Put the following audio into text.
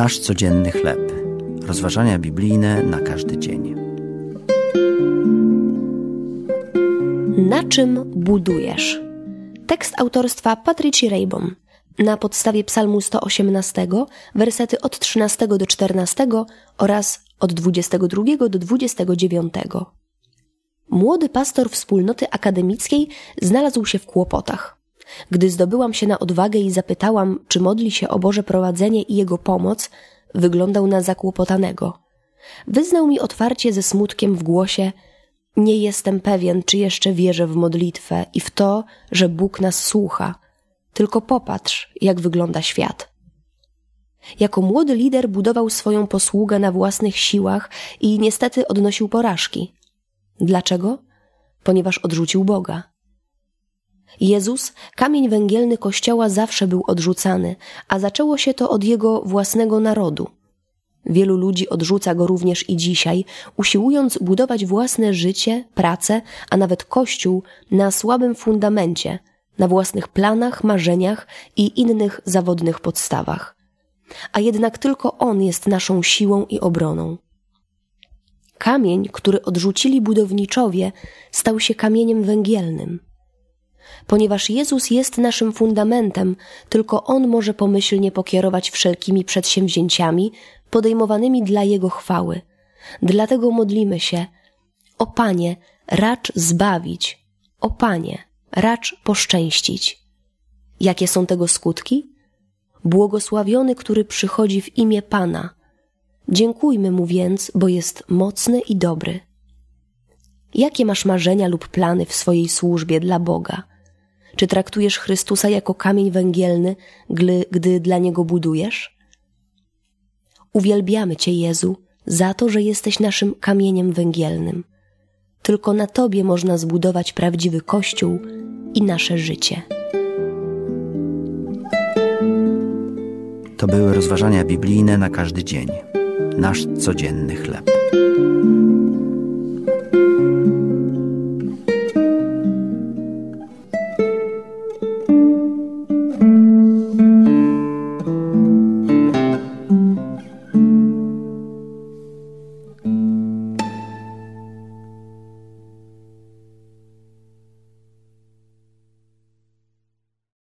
Nasz codzienny chleb. Rozważania biblijne na każdy dzień. Na czym budujesz? Tekst autorstwa Patrici Raybon. Na podstawie Psalmu 118, wersety od 13 do 14 oraz od 22 do 29. Młody pastor wspólnoty akademickiej znalazł się w kłopotach. Gdy zdobyłam się na odwagę i zapytałam, czy modli się o Boże prowadzenie i Jego pomoc, wyglądał na zakłopotanego. Wyznał mi otwarcie ze smutkiem w głosie: Nie jestem pewien, czy jeszcze wierzę w modlitwę i w to, że Bóg nas słucha. Tylko popatrz, jak wygląda świat. Jako młody lider budował swoją posługę na własnych siłach i niestety odnosił porażki. Dlaczego? Ponieważ odrzucił Boga. Jezus, kamień węgielny Kościoła, zawsze był odrzucany, a zaczęło się to od jego własnego narodu. Wielu ludzi odrzuca go również i dzisiaj, usiłując budować własne życie, pracę, a nawet Kościół na słabym fundamencie, na własnych planach, marzeniach i innych zawodnych podstawach. A jednak tylko On jest naszą siłą i obroną. Kamień, który odrzucili budowniczowie, stał się kamieniem węgielnym. Ponieważ Jezus jest naszym fundamentem, tylko On może pomyślnie pokierować wszelkimi przedsięwzięciami podejmowanymi dla Jego chwały. Dlatego modlimy się: O Panie, racz zbawić, o Panie, racz poszczęścić. Jakie są tego skutki? Błogosławiony, który przychodzi w imię Pana. Dziękujmy mu więc, bo jest mocny i dobry. Jakie masz marzenia lub plany w swojej służbie dla Boga? Czy traktujesz Chrystusa jako kamień węgielny, gdy, dla Niego budujesz? Uwielbiamy Cię, Jezu, za to, że jesteś naszym kamieniem węgielnym. Tylko na Tobie można zbudować prawdziwy Kościół i nasze życie. To były rozważania biblijne na każdy dzień. Nasz codzienny chleb.